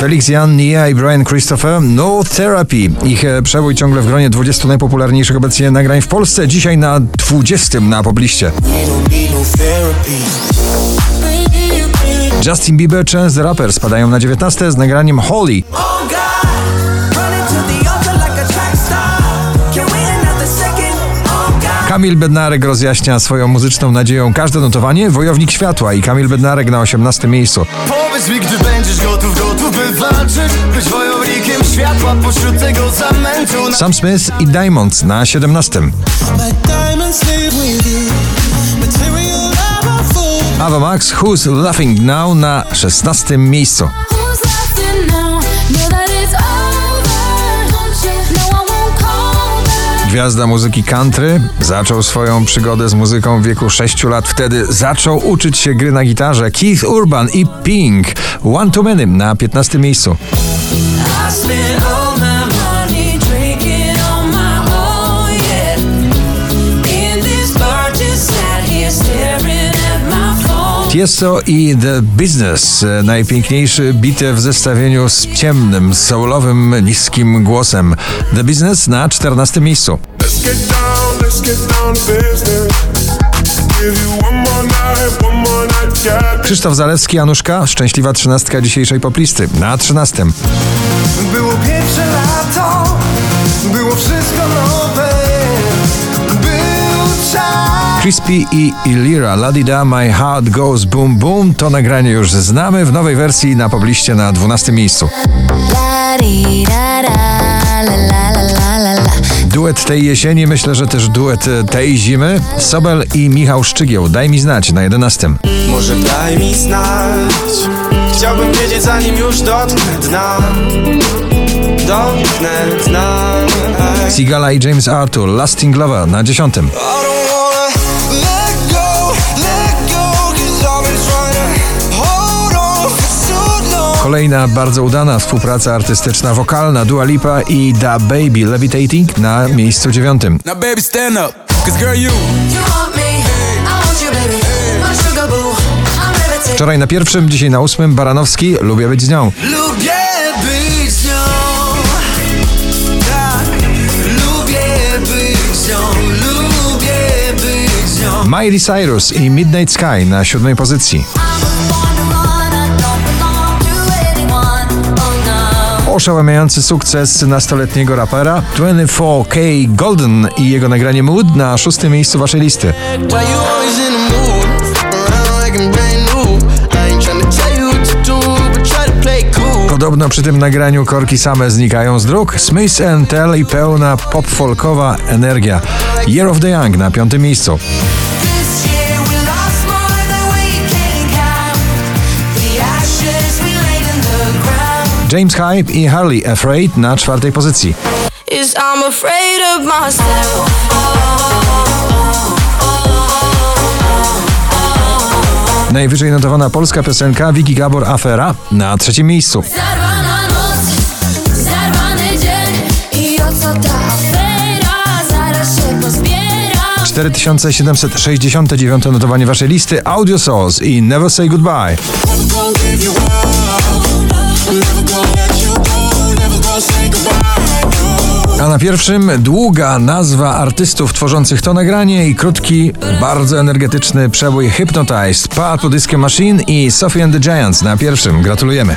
Felix Jan, Nia i Brian Christopher, No Therapy. Ich e, przebój ciągle w gronie 20 najpopularniejszych obecnie nagrań w Polsce. Dzisiaj na 20 na pobliście. Justin Bieber, Chance the Rapper spadają na 19 z nagraniem Holly. Kamil Bednarek rozjaśnia swoją muzyczną nadzieją każde notowanie. Wojownik Światła i Kamil Bednarek na 18 miejscu. Powiedz mi, gdy będziesz gotów, gotów by walczyć Być wojownikiem światła pośród tego zamętu Sam Smith i Diamonds na 17. Ava Max, Who's Laughing Now na 16 miejscu. Gwiazda muzyki country zaczął swoją przygodę z muzyką w wieku 6 lat. Wtedy zaczął uczyć się gry na gitarze. Keith Urban i Pink. One Too Many na 15 miejscu. Tiesto i The Business. Najpiękniejszy bitew w zestawieniu z ciemnym, soulowym, niskim głosem. The Business na 14 miejscu. Let's get down, let's get down. Krzysztof Zalewski, Januszka, szczęśliwa trzynastka dzisiejszej poplisty na 13. Było pierwsze lato, Crispy i Ilira Ladida My Heart Goes Boom Boom to nagranie już znamy w nowej wersji na pobliście na 12 miejscu. Duet tej jesieni, myślę, że też duet tej zimy. Sobel i Michał Szczygieł, daj mi znać na 11. Może daj mi znać Chciałbym wiedzieć zanim już dotknę dna Dotknę dna Sigala i James Arthur, Lasting Lover na 10. I don't wanna let go, let go Cause I've been trying to hold on for so long Kolejna bardzo udana współpraca artystyczna wokalna Dua Lipa i Da Baby Levitating na miejscu 9. Now, baby, stand up. Cause, girl, you. Wczoraj na pierwszym, dzisiaj na ósmym Baranowski, lubię być z nią. Lubię Miley Cyrus i Midnight Sky na siódmej pozycji. Oszałamiający sukces nastoletniego rapera 24K Golden i jego nagranie Mood na szóstym miejscu waszej listy. Podobno przy tym nagraniu korki same znikają z dróg. Smith Tell i pełna pop-folkowa energia. Year of the Young na piątym miejscu. James Hype i Harley Afraid na czwartej pozycji. Najwyżej notowana polska piosenka Wiki Gabor Afera na trzecim miejscu. Zarwana noc, zarwany dzień i o co ta afera zaraz się pozbiera. 4769 notowanie waszej listy Audio Souls i Never Say Goodbye. A na pierwszym długa nazwa artystów tworzących to nagranie i krótki, bardzo energetyczny przebój Hypnotized, Purple Disco Machine i Sophie and the Giants na pierwszym. Gratulujemy.